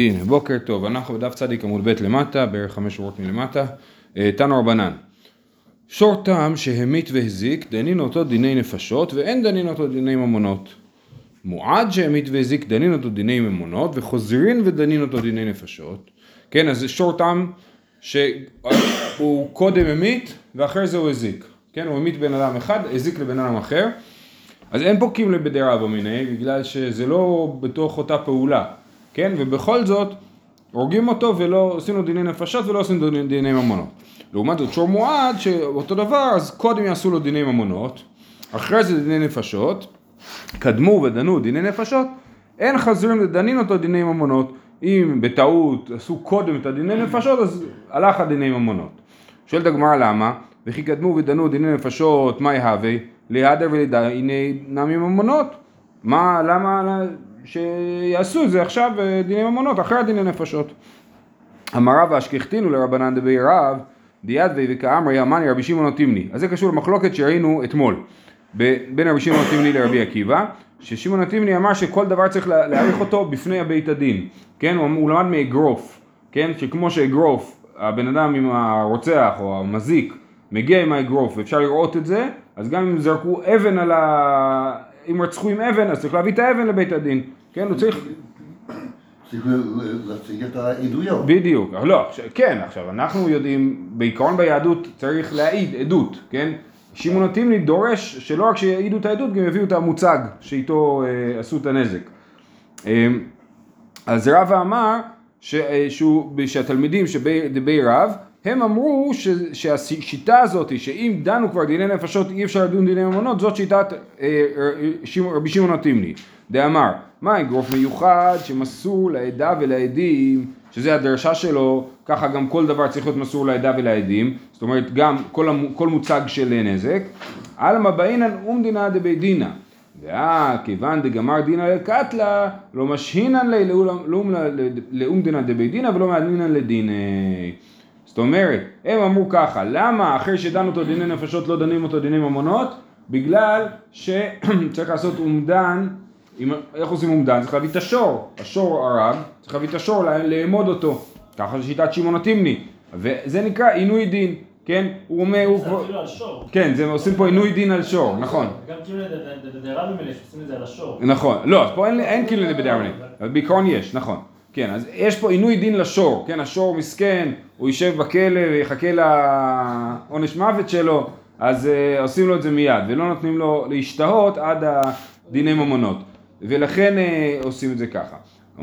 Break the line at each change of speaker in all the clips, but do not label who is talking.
הנה, בוקר טוב, אנחנו בדף צדיק עמוד ב' למטה, בערך חמש שורות מלמטה, אה, תנו רבנן. שור תם שהמית והזיק, דנין אותו דיני נפשות, ואין דנין אותו דיני ממונות. מועד שהמית והזיק, דנין אותו דיני ממונות, וחוזרין ודנין אותו דיני נפשות. כן, אז זה שור תם שהוא קודם המית, ואחרי זה הוא הזיק. כן, הוא המית בן אדם אחד, הזיק לבן אדם אחר. אז אין פה קימלי בדרבא מיניה, בגלל שזה לא בתוך אותה פעולה. כן? ובכל זאת הורגים אותו ולא עושים לו דיני נפשות ולא עושים לו דיני ממונות. לעומת זאת שור מועד שאותו דבר אז קודם יעשו לו דיני ממונות, אחרי זה דיני נפשות, קדמו ודנו דיני נפשות, אין חזרים לדנין אותו דיני ממונות. אם בטעות עשו קודם את הדיני נפשות אז הלך הדיני ממונות. שואלת הגמרא למה? וכי קדמו ודנו דיני נפשות, מה יהווה? להדר ולדיני נמי ממונות. מה, למה, שיעשו את זה עכשיו אה, דיני ממונות, אחרי הדיני נפשות. אמר רבא לרבנן דבי רב, דיאדווי וכאמרי אמני רבי שמעון תימני. אז זה קשור למחלוקת שראינו אתמול בין רבי שמעון תימני לרבי עקיבא, ששמעון תימני אמר שכל דבר צריך להעריך אותו בפני הבית הדין, כן? הוא, הוא למד מאגרוף, כן? שכמו שאגרוף, הבן אדם עם הרוצח או המזיק מגיע עם האגרוף ואפשר לראות את זה, אז גם אם זרקו אבן על ה... אם רצחו עם אבן, אז צריך להביא את האבן לבית הדין. כן, הוא צריך...
צריך להציג את העדויות.
בדיוק, לא, כן, עכשיו אנחנו יודעים, בעיקרון ביהדות צריך להעיד עדות, כן? שמעון התימני דורש שלא רק שיעידו את העדות, גם יביאו את המוצג שאיתו אה, עשו את הנזק. אה, אז רבא אמר ש, אה, שהוא, שהתלמידים שבי רב, הם אמרו ש, שהשיטה הזאת, שאם דנו כבר דיני נפשות אי אפשר לדון דיני ממונות, זאת שיטת אה, רבי שמעון התימני. דאמר, מה אגרוף מיוחד שמסור לעדה ולעדים, שזה הדרשה שלו, ככה גם כל דבר צריך להיות מסור לעדה ולעדים, זאת אומרת גם כל, המ, כל מוצג של נזק, עלמא באינן אומדינא דבי דינא, דאה כיוון דגמר דינא לקטלה, לא משהינן לאומדינא דבי דינא ולא מעדינן לדינא. זאת אומרת, הם אמרו ככה, למה אחרי שדנו אותו דיני נפשות לא דנים אותו דיני ממונות? בגלל שצריך לעשות אומדן אם, איך עושים אומדן? צריך להביא את השור, השור הרג, צריך להביא את השור לאמוד אותו, ככה זה שיטת שמעון התימני, וזה נקרא עינוי דין, כן? הוא אומר, הוא.
זה אפילו על שור.
כן, זה עושים פה עינוי דין על שור, נכון.
גם כאילו לדרבים האלה שעושים את זה על השור.
נכון, לא, אז פה אין כאילו לדרבים, אבל בעיקרון יש, נכון. כן, אז יש פה עינוי דין לשור, כן, השור מסכן, הוא יישב בכלא ויחכה לעונש מוות שלו, אז uh, עושים לו את זה מיד, ולא נותנים לו להשתהות עד הדיני ממונות. ולכן אה, עושים את זה ככה.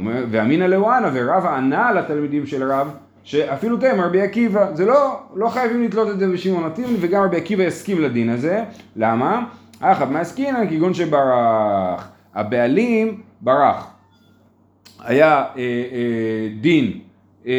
ואמינא לאואנה ורב ענה לתלמידים של רב שאפילו תהם רבי עקיבא, זה לא, לא חייבים לתלות את זה בשמעון התימני וגם רבי עקיבא יסכים לדין הזה, למה? אחת מעסקינן כגון שברח, הבעלים ברח, היה אה, אה, דין, אה,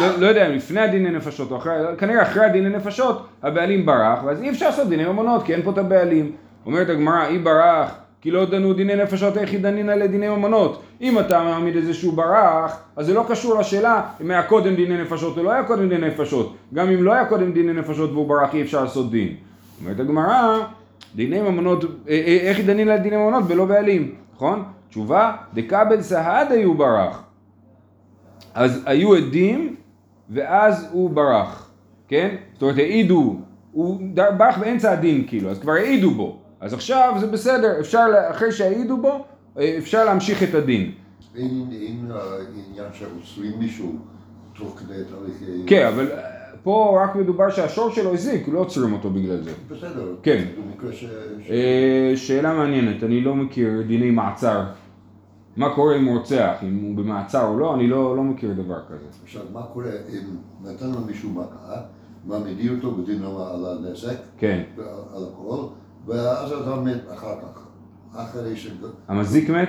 לא, לא יודע אם לפני הדיני נפשות או אחרי, כנראה אחרי הדיני נפשות הבעלים ברח ואז אי אפשר לעשות דיני ממונות כי אין פה את הבעלים, אומרת הגמרא אי ברח כי לא דנו דיני נפשות איך ידנינא לדיני ממונות. אם אתה מעמיד איזשהו ברח, אז זה לא קשור לשאלה אם היה קודם דיני נפשות או לא היה קודם דיני נפשות. גם אם לא היה קודם דיני נפשות והוא ברח אי אפשר לעשות דין. אומרת הגמרא, דיני ממונות, אה, אה, איך ידנינא לדיני ממונות ולא בעלים, נכון? תשובה, דקבל סהד היו ברח. אז היו עדים ואז הוא ברח, כן? זאת אומרת העידו, הוא ברח באמצע הדין כאילו, אז כבר העידו בו. אז עכשיו זה בסדר, אפשר, אחרי שהעידו בו, אפשר להמשיך את הדין.
אין עניין שעוצרים מישהו תוך כדי תהליך...
כן, אבל פה רק מדובר שהשור שלו הזיק, לא עוצרים אותו בגלל זה.
בסדר.
כן. שאלה מעניינת, אני לא מכיר דיני מעצר. מה קורה אם הוא רוצח, אם הוא במעצר או לא, אני לא, לא מכיר דבר כזה.
עכשיו, מה קורה אם נתן לו מישהו מכה, מעמידים אותו בדין על הנזק,
כן.
על הכל, ואז אתה מת אחר כך, אחרי ש...
המזיק מת?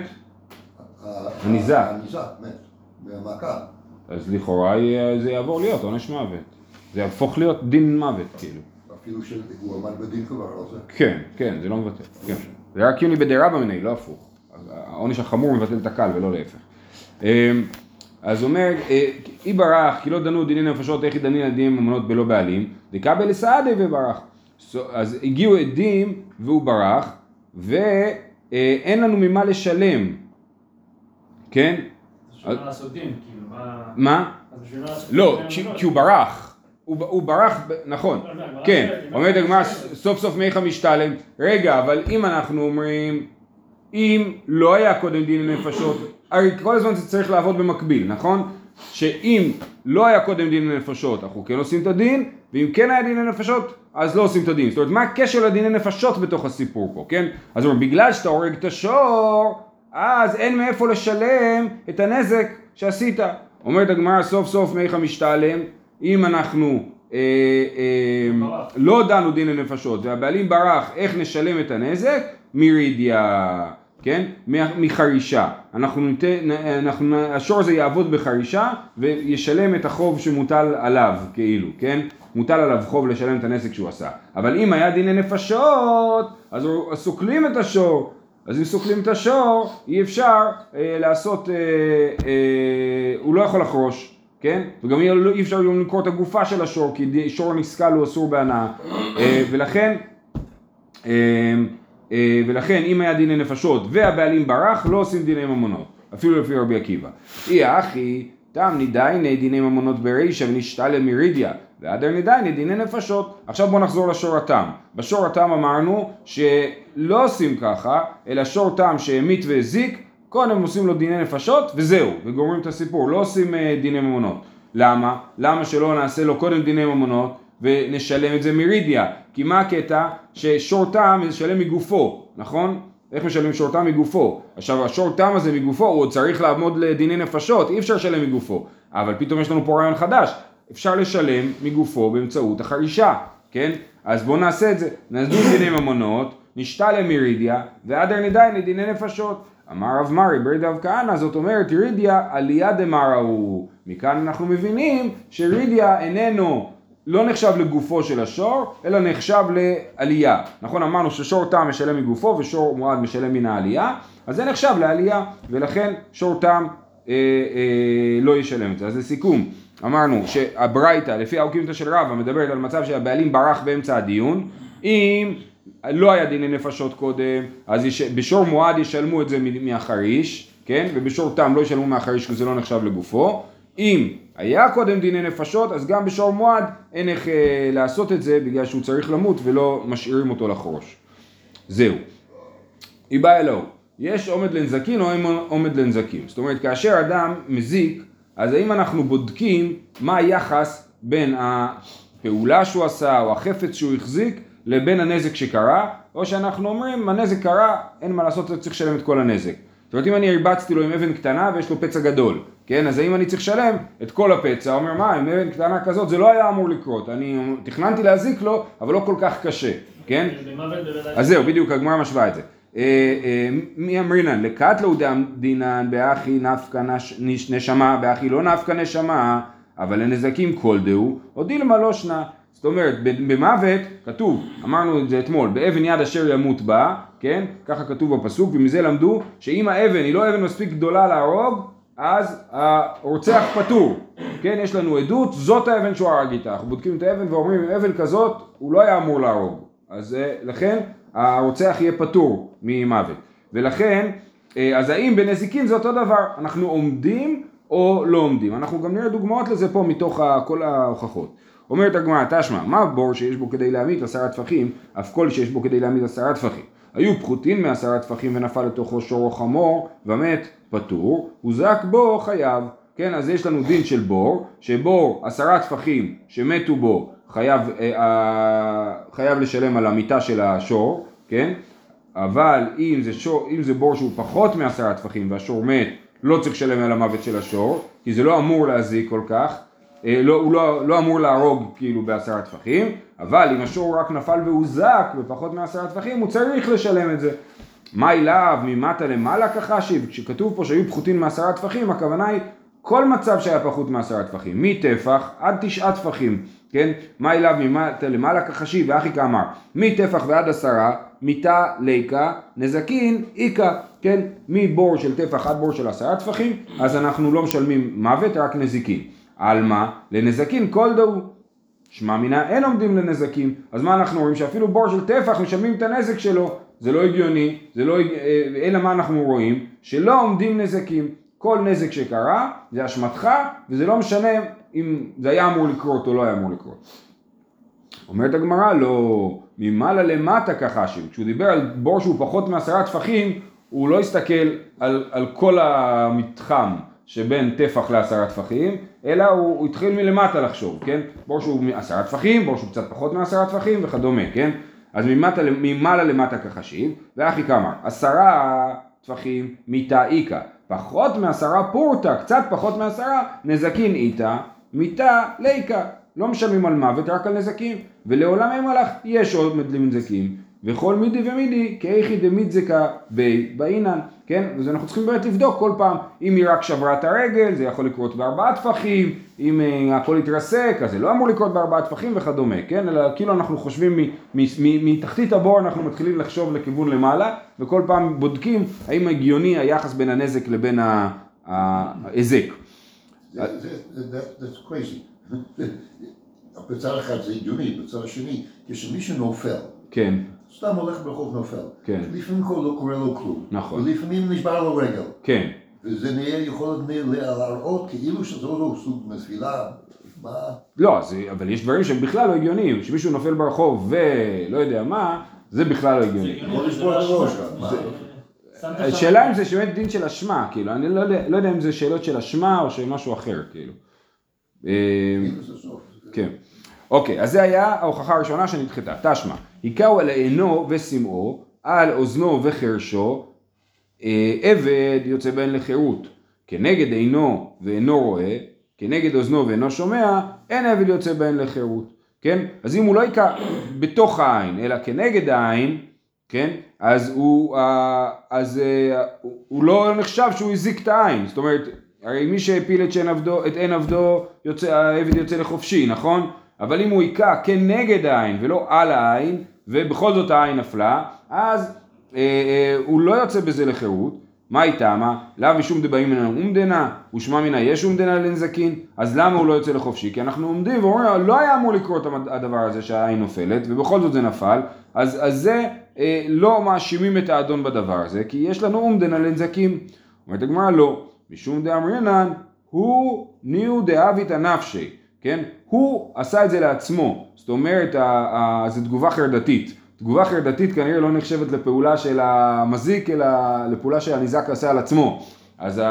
הניזק.
הניזק מת, מהמכה.
אז לכאורה זה יעבור להיות עונש מוות. זה יהפוך להיות דין מוות, כאילו.
אפילו שהוא עמד בדין כבר על זה.
כן, כן, זה לא מבטל. כן. זה רק קיוני בדירה במיני, לא הפוך. העונש החמור מבטל את הקל ולא להפך. אמ, אז אומר, אי ברח, כי לא דנו דיני נפשות, איך ידני על דיני ממונות בלא בעלים, דקבל לסעדי וברח. אז הגיעו עדים והוא ברח, ואין לנו ממה לשלם, כן?
בשביל מה לעשות דין, כאילו, מה...
מה?
אז בשביל מה לעשות
לא, כי הוא ברח. הוא ברח, נכון. כן,
אומרת,
הגמרא. סוף סוף מיכה משתלם. רגע, אבל אם אנחנו אומרים, אם לא היה קודם דין לנפשות, הרי כל הזמן זה צריך לעבוד במקביל, נכון? שאם לא היה קודם דין לנפשות, אנחנו כן עושים את הדין, ואם כן היה דין לנפשות, אז לא עושים את הדין. זאת אומרת, מה הקשר לדיני נפשות בתוך הסיפור פה, כן? אז אומרים, בגלל שאתה הורג את השור, אז אין מאיפה לשלם את הנזק שעשית. אומרת הגמרא סוף סוף מיכה משתלם, אם אנחנו אה, אה. לא דנו דין לנפשות והבעלים ברח, איך נשלם את הנזק? מרידיה, כן? מחרישה. אנחנו ניתן, אנחנו, השור הזה יעבוד בחרישה וישלם את החוב שמוטל עליו, כאילו, כן? מוטל עליו חוב לשלם את הנזק שהוא עשה. אבל אם היה דיני נפשות, אז סוקלים את השור. אז אם סוקלים את השור, אי אפשר אה, לעשות, אה, אה, הוא לא יכול לחרוש, כן? וגם אי אי אפשר למכור את הגופה של השור, כי שור נסכל הוא אסור בהנאה. אה, ולכן, אה, ולכן אם היה דיני נפשות והבעלים ברח, לא עושים דיני ממונות, אפילו לפי רבי עקיבא. אי אחי, תם נידייני דיני ממונות ברישא ונשתלם מרידיה, והדר נידייני דיני נפשות. עכשיו בואו נחזור לשור התם. בשור התם אמרנו שלא עושים ככה, אלא שור תם שהמית והזיק, קודם עושים לו דיני נפשות וזהו, וגומרים את הסיפור, לא עושים אה, דיני ממונות. למה? למה שלא נעשה לו קודם דיני ממונות ונשלם את זה מרידיה? כי מה הקטע? ששור תם משלם מגופו, נכון? איך משלמים שור תם מגופו? עכשיו השור תם הזה מגופו הוא עוד צריך לעמוד לדיני נפשות, אי אפשר לשלם מגופו. אבל פתאום יש לנו פה רעיון חדש, אפשר לשלם מגופו באמצעות החרישה, כן? אז בואו נעשה את זה, נדון דיני ממונות, נשתלם מרידיה, ועדר נדאי לדיני נפשות. אמר רב מרי ברי דב כהנא, זאת אומרת רידיה עלייה דמרה הוא. מכאן אנחנו מבינים שרידיה איננו, לא נחשב לגופו של השור, אלא נחשב לעלייה. נכון, אמרנו ששור תם משלם מגופו ושור מועד משלם מן העלייה, אז זה נחשב לעלייה, ולכן שור תם אה, אה, לא ישלם את זה. אז לסיכום, אמרנו שהברייתא, לפי האוקימתא של רבא, מדברת על מצב שהבעלים ברח באמצע הדיון, אם לא היה דיני נפשות קודם, אז יש, בשור מועד ישלמו את זה מהחריש, כן? ובשור תם לא ישלמו מהחריש כי זה לא נחשב לגופו. אם היה קודם דיני נפשות, אז גם בשור מועד אין איך אה, לעשות את זה בגלל שהוא צריך למות ולא משאירים אותו לחרוש. זהו. היא באה אלוהו. יש עומד לנזקין או אין עומד לנזקים. זאת אומרת, כאשר אדם מזיק, אז האם אנחנו בודקים מה היחס בין הפעולה שהוא עשה או החפץ שהוא החזיק לבין הנזק שקרה, או שאנחנו אומרים, הנזק קרה, אין מה לעשות, צריך לשלם את כל הנזק. זאת אומרת, אם אני הרבצתי לו עם אבן קטנה ויש לו פצע גדול, כן, אז האם אני צריך לשלם את כל הפצע? אומר, מה, עם אבן קטנה כזאת זה לא היה אמור לקרות, אני תכננתי להזיק לו, אבל לא כל כך קשה, כן? אז זהו, בדיוק, הגמרא משווה את זה. אה, אה, מי אמרינן? לקטלו דינן באחי נפקא נש- נש- נשמה, באחי לא נפקא נשמה, אבל לנזקים כל דהו, או דילמה לא שנה. זאת אומרת, במוות, כתוב, אמרנו את זה אתמול, באבן יד אשר ימות בה, כן? ככה כתוב בפסוק, ומזה למדו שאם האבן היא לא אבן מספיק גדולה להרוג, אז הרוצח פטור, כן? יש לנו עדות, זאת האבן שהוא הרג איתה. אנחנו בודקים את האבן ואומרים, אבן כזאת, הוא לא היה אמור להרוג. אז אה, לכן הרוצח יהיה פטור ממוות. ולכן, אה, אז האם בנזיקין זה אותו דבר, אנחנו עומדים או לא עומדים. אנחנו גם נראה דוגמאות לזה פה מתוך כל ההוכחות. אומרת הגמרא, תשמע, מה בור שיש בו כדי להמית עשרה טפחים, אף כל שיש בו כדי להמית עשרה טפחים. היו פחותים מעשרה טפחים ונפל לתוכו שור או חמור ומת פטור, הוזק בו חייב. כן, אז יש לנו דין של בור, שבור עשרה טפחים שמתו בו חייב, אה, אה, חייב לשלם על המיטה של השור, כן? אבל אם זה, שור, אם זה בור שהוא פחות מעשרה טפחים והשור מת, לא צריך לשלם על המוות של השור, כי זה לא אמור להזיק כל כך, לא, הוא לא, לא אמור להרוג כאילו בעשרה טפחים, אבל אם השור רק נפל והוזק בפחות מעשרה טפחים, הוא צריך לשלם את זה. מה אליו ממטה למעלה כחשיב? כשכתוב פה שהיו פחותים מעשרה טפחים, הכוונה היא כל מצב שהיה פחות מעשרה טפחים, מטפח עד תשעה טפחים, כן? מה אליו ממטה למעלה כחשיב, ואחי כאמר, מטפח ועד עשרה, מיתה ליקה, נזקין איכה, כן? מבור של טפח עד בור של עשרה טפחים, אז אנחנו לא משלמים מוות, רק נזיקין. על מה? לנזקין כל דהו. שמע מינה אין עומדים לנזקים, אז מה אנחנו רואים? שאפילו בור של טפח משלמים את הנזק שלו, זה לא הגיוני, זה לא, אה, אלא מה אנחנו רואים? שלא עומדים נזקים. כל נזק שקרה זה אשמתך, וזה לא משנה אם זה היה אמור לקרות או לא היה אמור לקרות. אומרת הגמרא, לא, ממעלה למטה כחשים. כשהוא דיבר על בור שהוא פחות מעשרה טפחים, הוא לא הסתכל על, על כל המתחם שבין טפח לעשרה טפחים, אלא הוא, הוא התחיל מלמטה לחשוב, כן? בור שהוא עשרה טפחים, בור שהוא קצת פחות מעשרה טפחים וכדומה, כן? אז ממטה, ממעלה למטה כחשיב, ואחי כמה, עשרה טפחים מיתה איכא, פחות מעשרה פורתא, קצת פחות מעשרה, נזקין איתה, מיתה ליקה. לא משלמים על מוות, רק על נזקים. ולעולם אין מלאך, יש עוד מדלים נזקים. וכל מידי ומידי, כאיכי דמיתזקה בי באינן, כן? אז אנחנו צריכים באמת לבדוק כל פעם, אם היא רק שברה את הרגל, זה יכול לקרות בארבעה טפחים, אם uh, הכל יתרסק, אז זה לא אמור לקרות בארבעה טפחים וכדומה, כן? אלא כאילו אנחנו חושבים מתחתית הבור, אנחנו מתחילים לחשוב לכיוון למעלה, וכל פעם בודקים האם הגיוני היחס בין הנזק לבין ההיזק.
בצד אחד זה הגיוני, בצד השני, כשמישהו נופל,
כן,
סתם הולך ברחוב נופל,
כן.
לפעמים כל לא קורה לו כלום,
נכון.
ולפעמים נשבר לו רגל,
כן.
וזה נהיה יכול להראות כאילו שזה לא סוג מסבילה, מה,
לא, זה, אבל יש דברים שהם בכלל לא הגיוניים, שמישהו נופל ברחוב ולא יודע מה, זה בכלל לא הגיוני. השאלה אם זה באמת דין של אשמה, כאילו, אני לא יודע, לא יודע אם זה שאלות של אשמה או של משהו אחר, כאילו. אה,
כאילו סוף.
כן. אוקיי, אז זה היה ההוכחה הראשונה שנדחתה. תשמע, היכהו על עינו ושמאו, על אוזנו וחרשו, אה, עבד יוצא בהן לחירות. כנגד עינו ואינו רואה, כנגד אוזנו ואינו שומע, אין עבד יוצא בהן לחירות. כן? אז אם הוא לא היכה בתוך העין, אלא כנגד העין, כן? אז הוא, אה, אז אה, הוא- לא נחשב שהוא הזיק את העין. זאת אומרת, הרי מי שהפיל את, עבדו, את אין עבדו, יוצא, העבד יוצא לחופשי, נכון? אבל אם הוא היכה כנגד העין ולא על העין, ובכל זאת העין נפלה, אז אה, אה, הוא לא יוצא בזה לחירות. מה איתמה? לאו משום דבאים מן אומדנה, ושמע מן יש אומדנה לנזקין, אז למה הוא לא יוצא לחופשי? כי אנחנו עומדים ואומרים, לא היה אמור לקרות הדבר הזה שהעין נופלת, ובכל זאת זה נפל, אז, אז זה אה, לא מאשימים את האדון בדבר הזה, כי יש לנו אומדנה לנזקים. אומרת הגמרא לא, משום דאמרינן, הוא ניהו דאביתא נפשי, כן? הוא עשה את זה לעצמו, זאת אומרת, זו תגובה חרדתית. תגובה חרדתית כנראה לא נחשבת לפעולה של המזיק, אלא לפעולה שהניזק עשה על עצמו. אז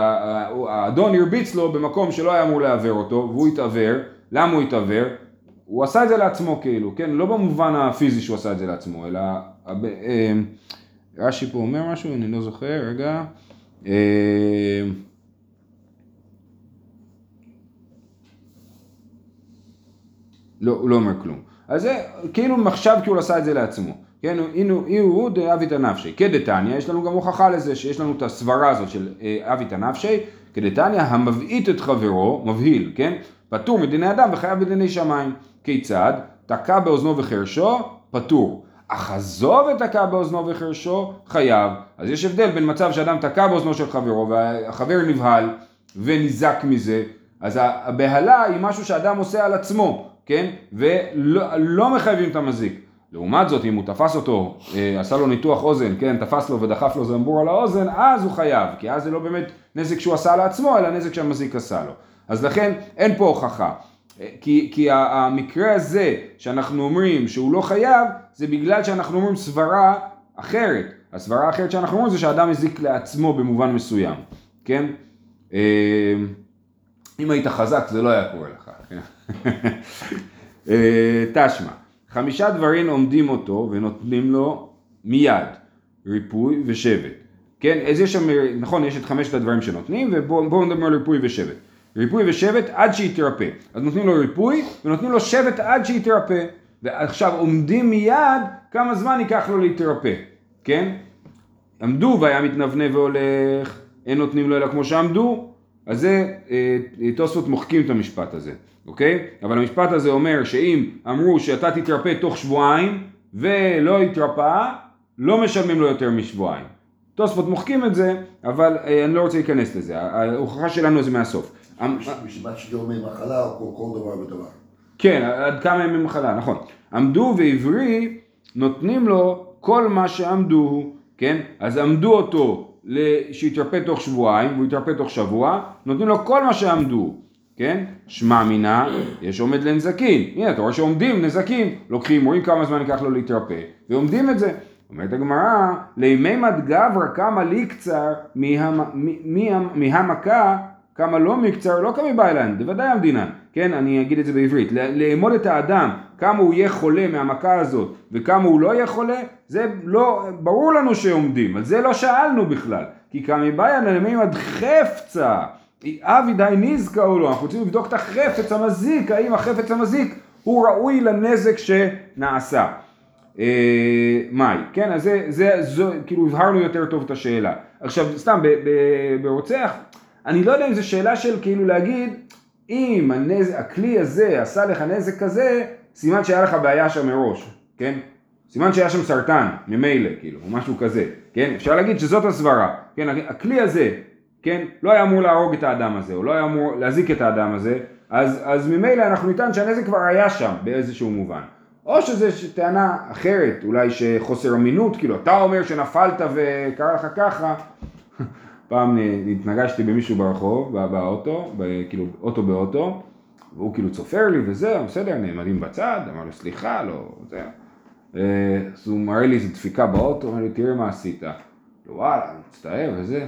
האדון הרביץ לו במקום שלא היה אמור לעוור אותו, והוא התעוור. למה הוא התעוור? הוא עשה את זה לעצמו כאילו, כן? לא במובן הפיזי שהוא עשה את זה לעצמו, אלא... הב- אה, רש"י פה אומר משהו, אני לא זוכר, רגע. לא, הוא לא אומר כלום. אז זה כאילו מחשב כי הוא עשה את זה לעצמו. כן, הנה הוא דאביתא נפשי. כדתניא, יש לנו גם הוכחה לזה שיש לנו את הסברה הזאת של אה, אביתא נפשי, כדתניא המבעית את חברו, מבהיל, כן? פטור מדיני אדם וחייב בדיני שמיים. כיצד? תקע באוזנו וחרשו, פטור. אך עזוב ותקע באוזנו וחרשו, חייב. אז יש הבדל בין מצב שאדם תקע באוזנו של חברו והחבר נבהל וניזק מזה, אז הבהלה היא משהו שאדם עושה על עצמו, כן? ולא לא מחייבים את המזיק. לעומת זאת, אם הוא תפס אותו, אה, עשה לו ניתוח אוזן, כן, תפס לו ודחף לו זמבור על האוזן, אז הוא חייב, כי אז זה לא באמת נזק שהוא עשה לעצמו, אלא נזק שהמזיק עשה לו. אז לכן אין פה הוכחה. אה, כי, כי המקרה הזה שאנחנו אומרים שהוא לא חייב, זה בגלל שאנחנו אומרים סברה אחרת. הסברה האחרת שאנחנו אומרים זה שאדם הזיק לעצמו במובן מסוים, כן? אם היית חזק זה לא היה קורה לך. כן? אה, תשמע, חמישה דברים עומדים אותו ונותנים לו מיד, ריפוי ושבט. כן, אז יש שם, נכון, יש את חמשת הדברים שנותנים, ובואו נדבר על ריפוי ושבט. ריפוי ושבט עד שיתרפא. אז נותנים לו ריפוי ונותנים לו שבט עד שיתרפא. ועכשיו עומדים מיד כמה זמן ייקח לו להתרפא, כן? עמדו והיה מתנוונה והולך, אין נותנים לו אלא כמו שעמדו, אז זה, אה, תוספות מוחקים את המשפט הזה, אוקיי? אבל המשפט הזה אומר שאם אמרו שאתה תתרפא תוך שבועיים ולא התרפא, לא משלמים לו יותר משבועיים. תוספות מוחקים את זה, אבל אה, אני לא רוצה להיכנס לזה, ההוכחה שלנו זה מהסוף. אמ-
בשבת של יומי מחלה או כל- דבר ודבר.
כן, עד כמה ימי מחלה, נכון. עמדו ועברי, נותנים לו כל מה שעמדו, כן? אז עמדו אותו שיתרפא תוך שבועיים, והוא יתרפא תוך שבוע, נותנים לו כל מה שעמדו, כן? שמע מינה, יש עומד לנזקין. הנה, אתה רואה שעומדים נזקים, לוקחים, רואים כמה זמן ייקח לו להתרפא, ועומדים את זה. אומרת הגמרא, לימימד גברא כמה לי קצר מהמכה כמה לא מקצר, לא כמה באילן, בוודאי המדינה, כן, אני אגיד את זה בעברית, לאמוד את האדם, כמה הוא יהיה חולה מהמכה הזאת, וכמה הוא לא יהיה חולה, זה לא, ברור לנו שעומדים, על זה לא שאלנו בכלל, כי כמה באילן למימד חפצה, אבי די נזקה או לא, אנחנו רוצים לבדוק את החפץ המזיק, האם החפץ המזיק הוא ראוי לנזק שנעשה. אה, מאי, כן, אז זה, זה, זו, כאילו הבהרנו יותר טוב את השאלה. עכשיו, סתם, ברוצח, אני לא יודע אם זו שאלה של כאילו להגיד, אם הנז, הכלי הזה עשה לך נזק כזה, סימן שהיה לך בעיה שם מראש, כן? סימן שהיה שם סרטן, ממילא, כאילו, או משהו כזה, כן? אפשר להגיד שזאת הסברה, כן? הכלי הזה, כן? לא היה אמור להרוג את האדם הזה, או לא היה אמור להזיק את האדם הזה, אז, אז ממילא אנחנו נטען שהנזק כבר היה שם, באיזשהו מובן. או שזו טענה אחרת, אולי שחוסר אמינות, כאילו אתה אומר שנפלת וקרה לך ככה. פעם התנגשתי במישהו ברחוב, בא- באוטו, כאילו אוטו באוטו, והוא כאילו צופר לי וזהו, בסדר, נעמדים בצד, אמר לו סליחה, לא, זה. אה, אז הוא מראה לי איזה דפיקה באוטו, אומר לי תראה מה עשית. לא, וואלה, אני מצטער וזה.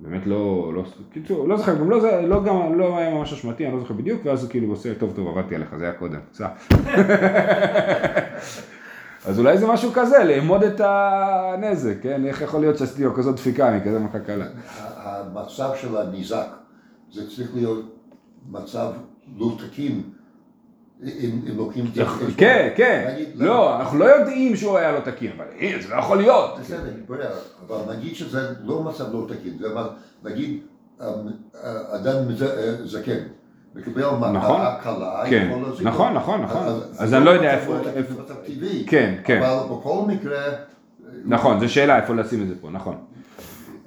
באמת לא, לא, קיצור, לא זוכר, גם לא, זה, לא, גם, לא היה ממש אשמתי, אני לא זוכר בדיוק, ואז הוא כאילו עושה, טוב, טוב, עבדתי עליך, זה היה קודם, סע. אז אולי זה משהו כזה, לאמוד את הנזק, כן? איך יכול להיות שעשיתי לו כזאת דפיקה מכזה מכה קלה?
המצב של הניזק, זה צריך להיות מצב לא אם אם לוקחים את זה.
כן, כן, לא, אנחנו לא יודעים שהוא היה לא תקין, אבל זה לא יכול להיות.
בסדר, אבל נגיד שזה לא מצב לא תקין, זה אבל נגיד אמ, אה, אדם אה, זקן, מקבל
נכון.
מכה קלה,
כן,
יכול להזיק
נכון,
לו.
נכון, נכון.
אז
אני לא יודע
מצב
איפה-
טבעי,
כן, כן.
אבל בכל מקרה,
נכון, זו שאלה איפה לשים את זה פה, נכון.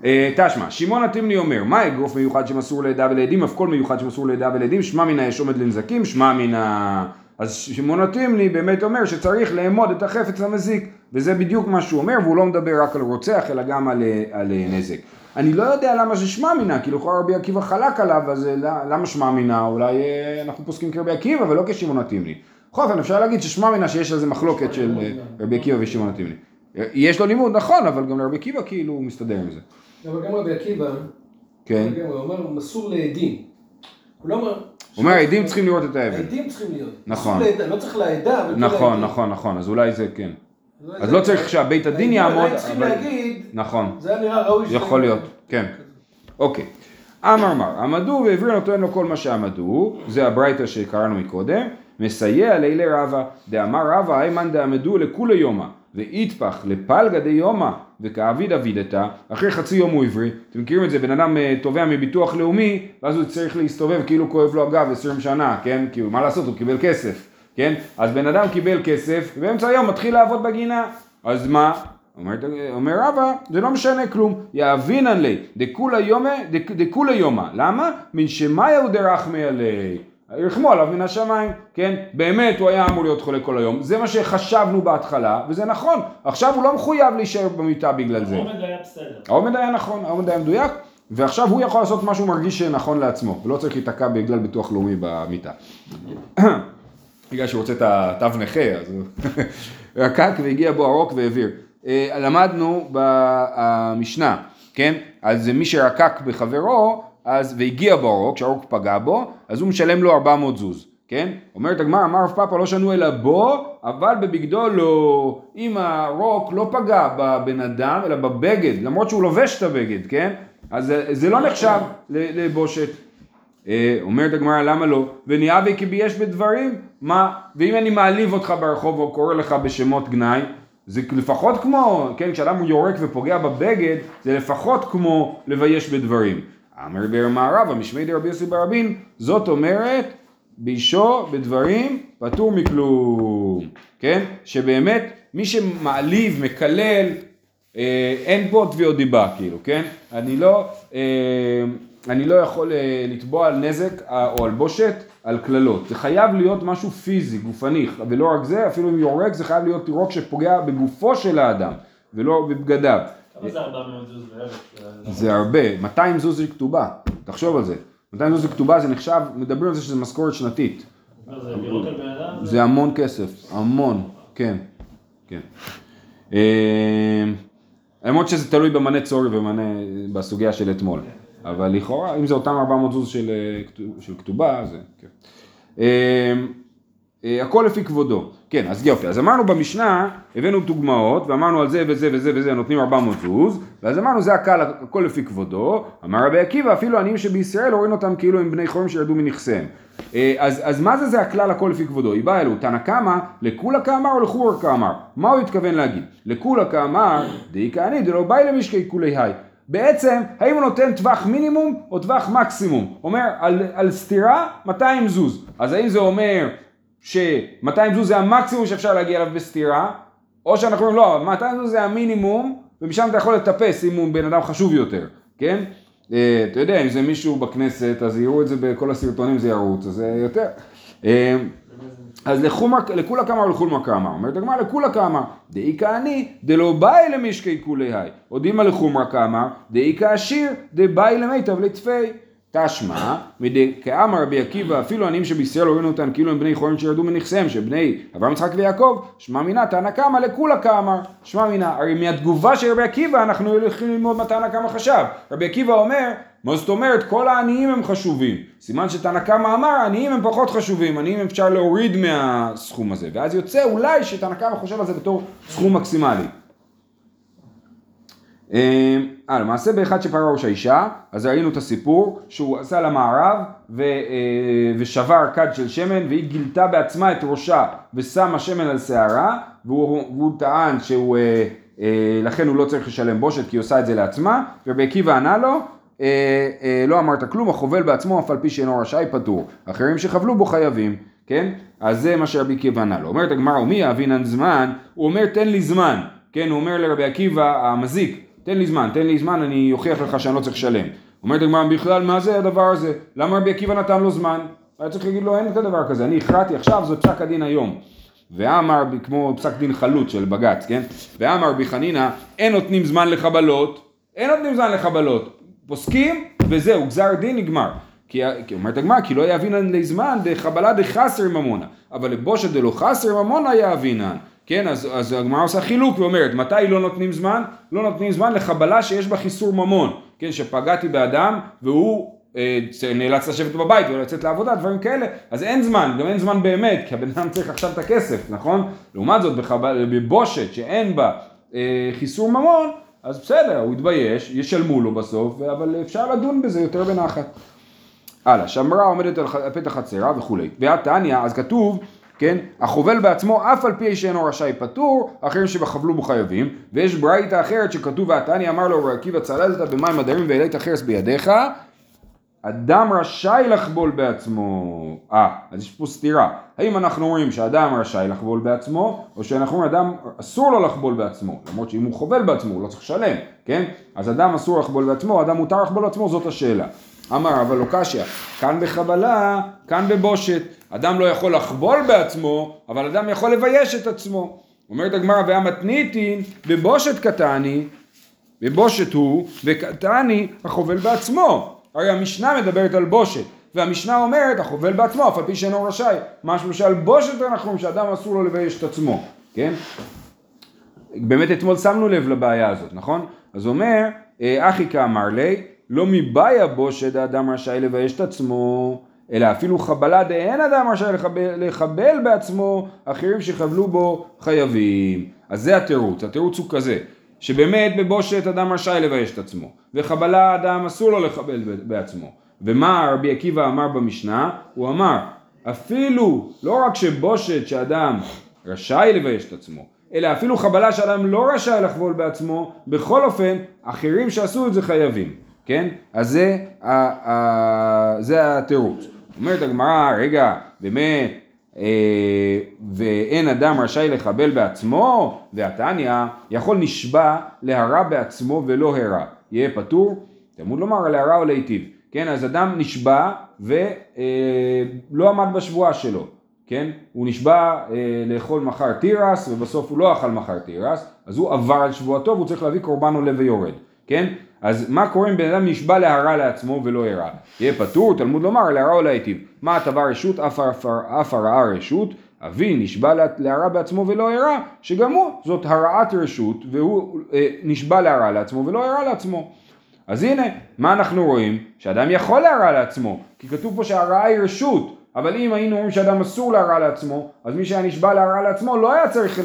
אה, תשמע, שמעון התימני אומר, מה אגרוף מיוחד שמסור לעדה ולעדים, אף כל מיוחד שמסור לעדה ולעדים, שמע מן היש עומד לנזקים, שמע מן ה... אז שמעון התימני באמת אומר שצריך לאמוד את החפץ המזיק, וזה בדיוק מה שהוא אומר, והוא לא מדבר רק על רוצח, אלא גם על, אה, על אה, נזק. אני לא יודע למה זה שמע מינה, כאילו לכאורה רבי עקיבא חלק עליו, אז למה שמע מינה? אולי אנחנו פוסקים כרבי עקיבא ולא כשמעון התימני. בכל אופן אפשר להגיד ששמע מינה שיש על זה מחלוקת של רבי עקיבא ושמעון התימני. יש לו לימוד, נכון, אבל גם לרבי עקיבא כאילו הוא מסתדר עם זה.
אבל גם רבי עקיבא,
כן.
הוא אומר מסור לעדים. הוא לא אומר...
הוא אומר העדים צריכים לראות את האבן.
העדים צריכים להיות.
נכון.
לא צריך לעדה, אבל כן
נכון. נכון, נכון, אז אולי זה כן. אז. לא צריך שהבית הדין יעמוד, אבל- נכון.
זה היה נראה ראוי שזה-
יכול להיות, כן. אוקיי. אמר מר, עמדו והעביר נותן לו כל מה שעמדו, זה הברייתא שקראנו מקודם, מסייע לילי רבא, דאמר רבא איימן דעמדו לכולי יומא, ואיתפח לפלגא דיומא, וכאביד אבידתא, אחרי חצי יום הוא הבריא, אתם מכירים את זה, בן אדם אה, תובע מביטוח לאומי, ואז הוא צריך להסתובב כאילו כואב לו הגב 20 שנה, כן? כי מה לעשות, הוא קיבל כסף, כן? אז בן אדם קיבל כסף, ובאמצע היום מתחיל לעבוד בגינה, אז מה? אומר, אומר רבא, זה לא משנה כלום, יאבינן לי, דכולה יומא, דק- דכולה יומא, למה? מן שמאיה הוא דרחמי עלי, ירחמו עליו מן השמיים, כן? באמת הוא היה אמור להיות חולה כל היום, זה מה שחשבנו בהתחלה, וזה נכון, עכשיו הוא לא מחויב להישאר במיטה בגלל זה.
העומד היה בסדר.
העומד היה נכון, העומד היה מדויק, ועכשיו הוא יכול לעשות מה שהוא מרגיש שנכון לעצמו, ולא צריך להיתקע בגלל ביטוח לאומי במיטה. בגלל שהוא רוצה את התו נכה, אז הוא רקק והגיע בו הרוק והעביר. אה, למדנו במשנה, כן? אז מי שרקק בחברו, אז והגיע בו הרוק, שהרוק פגע בו, אז הוא משלם לו 400 זוז. כן? אומרת הגמרא, אמר רב פאפה לא שנו אלא בו, אבל בבגדו לא. אם הרוק לא פגע בבן אדם, אלא בבגד, למרות שהוא לובש את הבגד, כן? אז זה- לא נחשב לבושת. אה, אומרת הגמרא, למה לא? וניאבי כי בייש בדברים, מה? ואם אני מעליב אותך ברחוב או קורא לך בשמות גנאי, זה לפחות כמו, כן, כשאדם יורק ופוגע בבגד, זה לפחות כמו לבייש בדברים. אמר בר מערבה, משמי דרבי יוסי ברבין, זאת אומרת, בישו בדברים פטור מכלום, כן? שבאמת מי שמעליב, מקלל, אה, אין פה תביעות דיבה כאילו, כן? אני לא, אה, אני לא יכול אה, לתבוע על נזק אה, או על בושת על קללות. זה חייב להיות משהו פיזי, גופני, ולא רק זה, אפילו אם יורק זה חייב להיות יורק שפוגע בגופו של האדם, ולא בבגדיו.
זה 400 זוז באלף?
זה הרבה, 200 זוז זה כתובה, תחשוב על זה. 200 זוז זה כתובה, זה נחשב, מדברים על זה שזה משכורת שנתית.
זה,
המון כסף, המון, כן, כן. למרות שזה תלוי במנה צורי ומנה בסוגיה של אתמול. אבל לכאורה, אם זה אותם 400 זוז אה, של כתובה, זה כן. אה, הכל לפי כבודו. כן, אז יופי. אז אמרנו במשנה, הבאנו דוגמאות, ואמרנו על זה וזה וזה וזה נותנים 400 זוז, ואז אמרנו זה הקל, הכל לפי כבודו. אמר רבי עקיבא, אפילו עניים שבישראל הורים אותם כאילו הם בני חורים שירדו מנכסיהם. אה, אז, אז מה זה זה הכלל הכל לפי כבודו? היא באה אלו, תנא קמא, לכולה כאמר או לחורא כאמר? מה הוא התכוון להגיד? לכולה כאמר, דאי כעני דלא באי למשקי כולי היי. בעצם, האם הוא נותן טווח מינימום או טווח מקסימום? אומר, על, על סתירה 200 זוז. אז האם זה אומר ש-200 זוז זה המקסימום שאפשר להגיע אליו בסתירה, או שאנחנו אומרים, לא, 200 זוז זה המינימום, ומשם אתה יכול לטפס אם הוא בן אדם חשוב יותר, כן? אה, אתה יודע, אם זה מישהו בכנסת, אז יראו את זה בכל הסרטונים, זה ירוץ, אז זה יותר. אה, אז לכולה כמה ולכולמה כמה, אומרת הגמרא לכולה כמה, דאי כעני דלא באי למשקי כולי היי, עוד אימא לחומרה כמה, דאי כעשיר דבאי למיטב לצפי. תשמע, כאמר רבי עקיבא, אפילו עניים שבישראל הורינו אותם כאילו הם בני חורים שירדו מנכסיהם, שבני אברהם יצחק ויעקב, שמע מינה תנא קמא לכולה כאמר, שמע מינה, הרי מהתגובה של רבי עקיבא אנחנו הולכים ללמוד מה תנא קמא חשב, רבי עקיבא אומר, מה זאת אומרת, כל העניים הם חשובים, סימן שתנא קמא אמר, העניים הם פחות חשובים, עניים אפשר להוריד מהסכום הזה, ואז יוצא אולי שתנא קמא חושב על זה בתור סכום מקסימלי. אה, למעשה באחד שפרע ראש האישה, אז ראינו את הסיפור שהוא עשה למערב ו, אה, ושבר כד של שמן והיא גילתה בעצמה את ראשה ושמה שמן על שערה והוא, והוא טען שהוא, אה, אה, לכן הוא לא צריך לשלם בושת כי היא עושה את זה לעצמה ורבי עקיבא ענה לו אה, אה, לא אמרת כלום, החובל בעצמו אף על פי שאינו רשאי פטור, אחרים שחבלו בו חייבים, כן? אז זה מה שרבי עקיבא ענה לו. אומרת הגמרא, ומי יאבינן זמן? הוא אומר תן לי זמן, כן? הוא אומר לרבי עקיבא המזיק, תן לי זמן, תן לי זמן, אני אוכיח לך שאני לא צריך לשלם. אומרת הגמרא, בכלל מה זה הדבר הזה? למה רבי עקיבא נתן לו זמן? היה צריך להגיד לו, אין את הדבר כזה, אני הכרעתי עכשיו, זה פסק הדין היום. ואמר, כמו פסק דין חלוט של בג"ץ, כן? ואמר רבי חנינא, אין נותנים זמן לחבלות, אין נותנים זמן לחבלות. פוסקים, וזהו, גזר דין נגמר. כי כי אומרת הגמרא, כי לא יאבינן לזמן דחבלה דחסר ממונה, אבל לבושת דלא חסר ממונה יאבינן. כן, אז, אז הגמרא עושה חילוק ואומרת, מתי לא נותנים זמן? לא נותנים זמן לחבלה שיש בה חיסור ממון. כן, שפגעתי באדם והוא אה, נאלץ לשבת בבית ולצאת לעבודה, דברים כאלה, אז אין זמן, גם אין זמן באמת, כי הבן אדם צריך עכשיו את הכסף, נכון? לעומת זאת, בחבל, בבושת שאין בה אה, חיסור ממון, אז בסדר, הוא יתבייש, ישלמו לו בסוף, אבל אפשר לדון בזה יותר בנחת. הלאה, שמרה עומדת על פתח חצרה וכולי. והתניא, אז כתוב, כן, החובל בעצמו אף על פי שאינו רשאי פטור, אחרים שבחבלו בו חייבים, ויש ברייתא אחרת שכתוב והתניא אמר לו רבי עקיבא צללת במים הדרים והעלית חרס בידיך, אדם רשאי לחבול בעצמו. אה, אז יש פה סתירה. האם אנחנו אומרים שאדם רשאי לחבול בעצמו, או שאנחנו אומרים אדם אסור לו לחבול בעצמו, למרות שאם הוא חובל בעצמו הוא לא צריך לשלם, כן? אז אדם אסור לחבול בעצמו, אדם מותר לחבול בעצמו, זאת השאלה. אמר אבל לא קשיא, כאן בחבלה, כאן בבושת. אדם לא יכול לחבול בעצמו, אבל אדם יכול לבייש את עצמו. אומרת הגמרא והמתניתין בבושת קטני, בבושת הוא, וקטני החובל בעצמו. הרי המשנה מדברת על בושת, והמשנה אומרת החובל בעצמו, אף על פי שאינו רשאי. משהו שעל בושת אנחנו אומרים שאדם אסור לו לבייש את עצמו, כן? באמת אתמול שמנו לב לבעיה הזאת, נכון? אז אומר, אה, אחי כאמר לי, לא מבעיה בושת האדם רשאי לבייש את עצמו, אלא אפילו חבלה דאין אדם רשאי לחבל, לחבל בעצמו, אחרים שחבלו בו חייבים. אז זה התירוץ, התירוץ הוא כזה, שבאמת בבושת אדם רשאי לבייש את עצמו, וחבלה אדם אסור לו לחבל בעצמו. ומה רבי עקיבא אמר במשנה? הוא אמר, אפילו, לא רק שבושת שאדם רשאי לבייש את עצמו, אלא אפילו חבלה שאדם לא רשאי לחבול בעצמו, בכל אופן, אחרים שעשו את זה חייבים, כן? אז זה, ה, ה, זה התירוץ. אומרת הגמרא, רגע, באמת, אה, ואין אדם רשאי לחבל בעצמו, והתניא יכול נשבע להרע בעצמו ולא הרע, יהיה פטור? תלמוד לומר להרע או להיטיב, כן? אז אדם נשבע ולא עמד בשבועה שלו, כן? הוא נשבע אה, לאכול מחר תירס ובסוף הוא לא אכל מחר תירס, אז הוא עבר על שבועתו והוא צריך להביא קורבן עולה ויורד, כן? אז מה קורה אם בן אדם נשבע להרע לעצמו ולא הרע? יהיה פטור, תלמוד לומר, להרע או להיטיב. מה הטבה רשות, אף, הרעה רשות, אבי נשבע לה- להרע בעצמו ולא הרע, שגם הוא, זאת הרעת רשות, והוא אה, נשבע להרע לעצמו ולא הרע לעצמו. אז הנה, מה אנחנו רואים? שאדם יכול להרע לעצמו, כי כתוב פה שהרעה היא רשות, אבל אם היינו אומרים שאדם אסור להרע לעצמו, אז מי שהיה נשבע להרע לעצמו לא היה צריך. אה,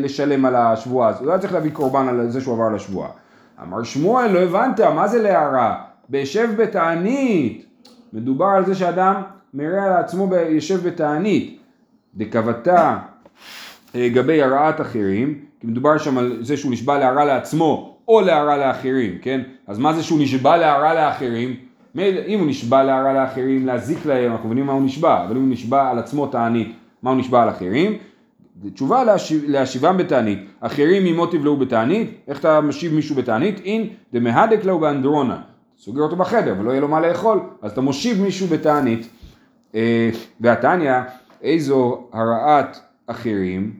לשלם על השבועה הזאת, לא היה צריך להביא קורבן על זה שהוא עבר על השבועה. אמר שמואל, לא הבנת, מה זה להרע? בישב בתענית. מדובר על זה שאדם מרע לעצמו בישב בתענית. דקבתה אה, גבי הרעת אחרים, כי מדובר שם על זה שהוא נשבע להרע לעצמו או להרע לאחרים, כן? אז מה זה שהוא נשבע להרע לאחרים? אם הוא נשבע להרע לאחרים, להזיק להם, אנחנו מבינים מה הוא נשבע, אבל אם הוא נשבע על עצמו תענית, מה הוא נשבע על אחרים? תשובה להשיב, להשיבם בתענית, אחרים עמו תבלעו בתענית, איך אתה משיב מישהו בתענית? אין דמהדק לו באנדרונה, סוגר אותו בחדר ולא יהיה לו מה לאכול, אז אתה מושיב מישהו בתענית. אה, והתניא, איזו הרעת אחרים,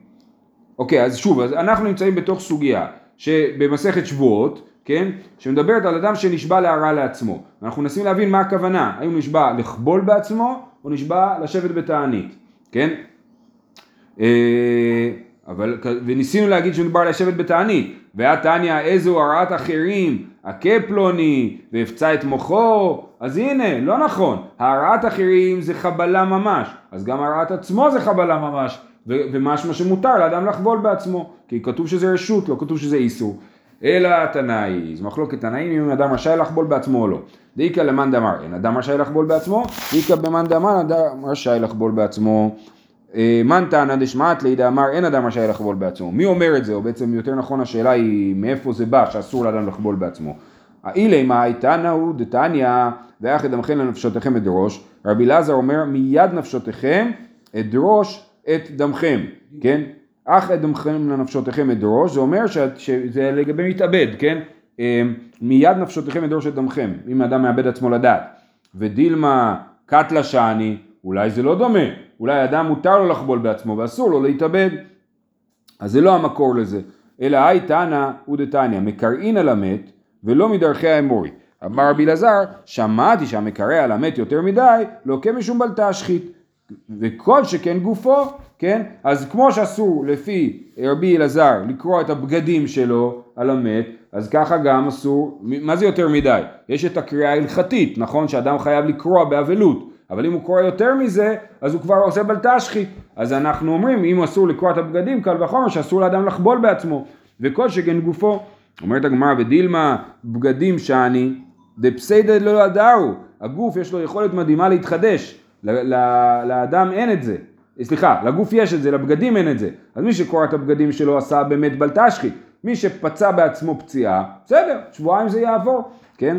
אוקיי, אז שוב, אז אנחנו נמצאים בתוך סוגיה שבמסכת שבועות, כן, שמדברת על אדם שנשבע להרע לעצמו. אנחנו מנסים להבין מה הכוונה, האם הוא נשבע לכבול בעצמו, או נשבע לשבת בתענית, כן? אה, אבל, וניסינו להגיד שמדובר לשבת בתענית, והתניא איזו הרעת אחרים, הכה פלוני, והפצע את מוחו, אז הנה, לא נכון, הרעת אחרים זה חבלה ממש, אז גם הרעת עצמו זה חבלה ממש, ו- ומשמע שמותר לאדם לחבול בעצמו, כי כתוב שזה רשות, לא כתוב שזה איסור. אלא תנאי, זו מחלוקת תנאים אם אדם רשאי לחבול בעצמו או לא. דאיכא למאן דאמר, אין אדם רשאי לחבול בעצמו, דאיכא במאן דאמר, אדם רשאי לחבול בעצמו. אה, מן תנא דשמט לידא אמר אין אדם רשאי לחבול בעצמו. מי אומר את זה, או בעצם יותר נכון השאלה היא מאיפה זה בא שאסור לאדם לחבול בעצמו. האילי מאי תנא הוא דתניא ואחד דמכם לנפשותיכם אדרוש. רבי אלעזר אומר מיד נפשותיכם אדרוש את דמכם, כן? אך את דמכם לנפשותיכם אדרוש, זה אומר שזה לגבי מתאבד, כן? אה, מיד נפשותיכם אדרוש את דמכם, אם האדם מאבד עצמו לדעת. ודילמה קטלה שעני, אולי זה לא דומה, אולי אדם מותר לו לחבול בעצמו ואסור לו להתאבד. אז זה לא המקור לזה, אלא היי תנא ודתניא, מקראין על המת ולא מדרכי האמורי. אמר רבי אלעזר, שמעתי שהמקרא על המת יותר מדי, לוקה משום בל תשחית. וכל שכן גופו, כן? אז כמו שאסור לפי רבי אלעזר לקרוע את הבגדים שלו על המת, אז ככה גם אסור, מה זה יותר מדי? יש את הקריאה ההלכתית, נכון? שאדם חייב לקרוע באבלות, אבל אם הוא קורא יותר מזה, אז הוא כבר עושה בל תשחית. אז אנחנו אומרים, אם אסור לקרוע את הבגדים, קל וחומר שאסור לאדם לחבול בעצמו. וכל שכן גופו. אומרת הגמרא, ודילמה בגדים שאני, דפסיידא לא ידעו. הגוף יש לו יכולת מדהימה להתחדש. לאדם אין את זה. סליחה, לגוף יש את זה, לבגדים אין את זה. אז מי שקורע את הבגדים שלו עשה באמת בל תשחית. מי שפצע בעצמו פציעה, בסדר, שבועיים זה יעבור, כן?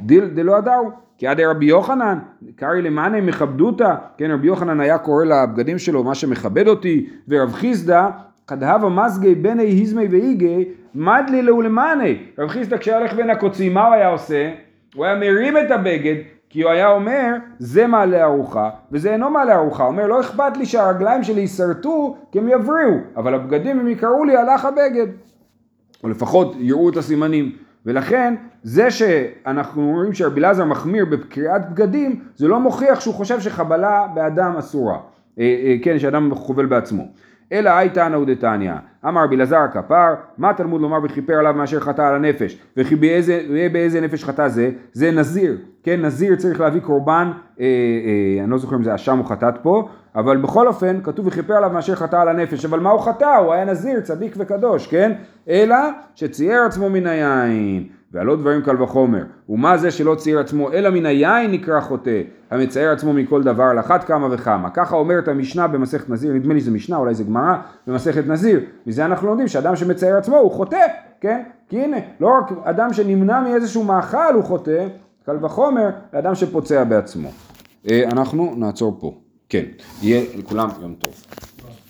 דיל דלא ידעו. כי עד רבי יוחנן, קרעי למאנה מכבדותא, כן, רבי יוחנן היה קורא לבגדים שלו מה שמכבד אותי, ורב חיסדא, קד הווה מזגי בני היזמי ואיגי, מדלי לו למאנה. רב חיסדא כשהיה הולך בין הקוצים, מה הוא היה עושה? הוא היה מרים את הבגד, כי הוא היה אומר, זה מעלה ארוחה, וזה אינו מעלה ארוחה. הוא אומר, לא אכפת לי שהרגליים שלי יישרטו, כי הם יבריאו, אבל הבגדים, אם יקראו לי, הלך הבגד. או לפחות יראו את הסימנים. ולכן זה שאנחנו אומרים שרבי אלעזר מחמיר בקריאת בגדים זה לא מוכיח שהוא חושב שחבלה באדם אסורה, אה, אה, כן שאדם חובל בעצמו. אלא היי תנא ודתניא, אמר רבי אלעזר הכפר, מה תלמוד לומר וכיפר עליו מאשר חטא על הנפש, וכי באיזה, באיזה נפש חטא זה, זה נזיר, כן נזיר צריך להביא קורבן, אה, אה, אני לא זוכר אם זה אשם או חטאת פה, אבל בכל אופן כתוב וכיפר עליו מאשר חטא על הנפש, אבל מה הוא חטא? הוא היה נזיר, צדיק וקדוש, כן? אלא שצייר עצמו מן היין, ועלו דברים קל וחומר, ומה זה שלא צייר עצמו אלא מן היין נקרא חוטא, המצייר עצמו מכל דבר על אחת כמה וכמה. ככה אומרת המשנה במסכת נזיר, נדמה לי זה משנה, אולי זה גמרא, במסכת נזיר. מזה אנחנו לומדים שאדם שמצייר עצמו הוא חוטא, כן? כי הנה, לא רק אדם שנמנע מאיזשהו מאכל הוא חוטא, קל וחומר, לאדם שפוצע בעצמו. אה, אנחנו נעצור פה. כן, יהיה לכולם יום טוב.